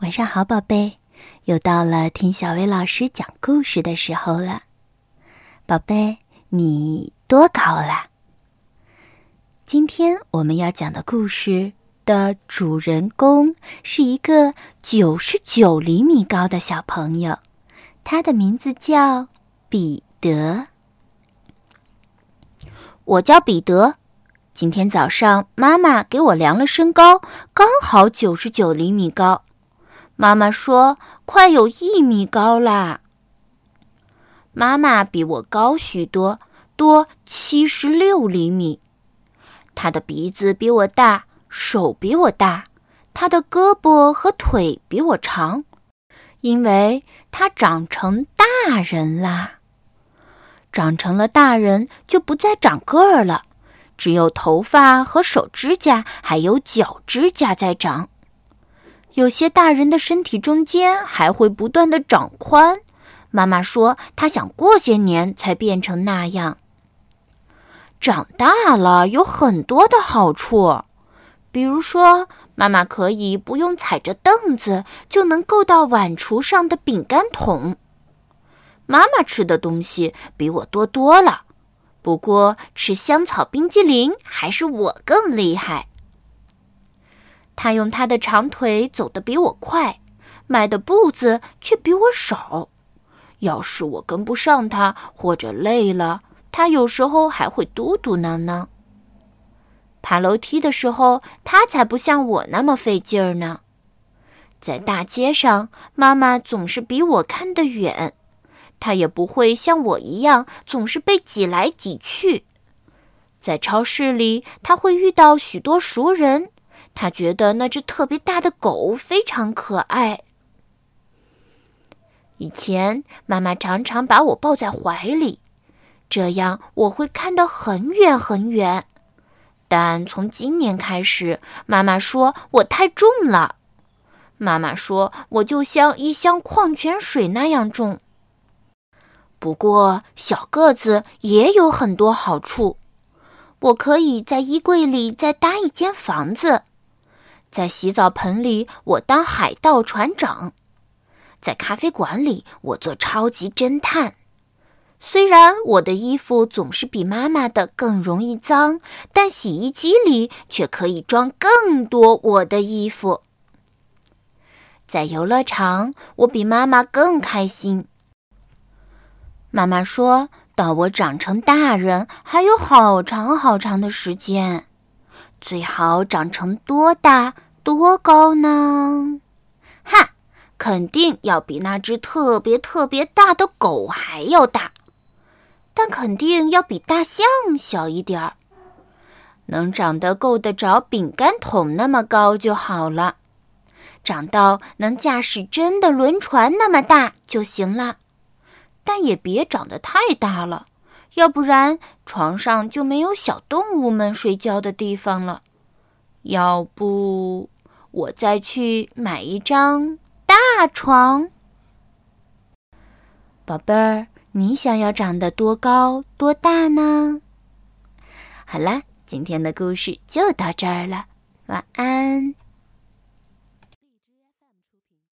晚上好，宝贝，又到了听小薇老师讲故事的时候了。宝贝，你多高了？今天我们要讲的故事的主人公是一个九十九厘米高的小朋友，他的名字叫彼得。我叫彼得，今天早上妈妈给我量了身高，刚好九十九厘米高。妈妈说：“快有一米高啦！”妈妈比我高许多，多七十六厘米。她的鼻子比我大，手比我大，她的胳膊和腿比我长，因为她长成大人啦。长成了大人，就不再长个儿了，只有头发和手指甲，还有脚指甲在长。有些大人的身体中间还会不断的长宽，妈妈说她想过些年才变成那样。长大了有很多的好处，比如说妈妈可以不用踩着凳子就能够到碗橱上的饼干桶。妈妈吃的东西比我多多了，不过吃香草冰激凌还是我更厉害。他用他的长腿走得比我快，迈的步子却比我少。要是我跟不上他，或者累了，他有时候还会嘟嘟囔囔。爬楼梯的时候，他才不像我那么费劲儿呢。在大街上，妈妈总是比我看得远，他也不会像我一样总是被挤来挤去。在超市里，他会遇到许多熟人。他觉得那只特别大的狗非常可爱。以前妈妈常常把我抱在怀里，这样我会看得很远很远。但从今年开始，妈妈说我太重了。妈妈说我就像一箱矿泉水那样重。不过小个子也有很多好处，我可以在衣柜里再搭一间房子。在洗澡盆里，我当海盗船长；在咖啡馆里，我做超级侦探。虽然我的衣服总是比妈妈的更容易脏，但洗衣机里却可以装更多我的衣服。在游乐场，我比妈妈更开心。妈妈说到我长成大人还有好长好长的时间。最好长成多大、多高呢？哈，肯定要比那只特别特别大的狗还要大，但肯定要比大象小一点儿。能长得够得着饼干桶那么高就好了，长到能驾驶真的轮船那么大就行了，但也别长得太大了。要不然床上就没有小动物们睡觉的地方了。要不我再去买一张大床。宝贝儿，你想要长得多高多大呢？好啦，今天的故事就到这儿了，晚安。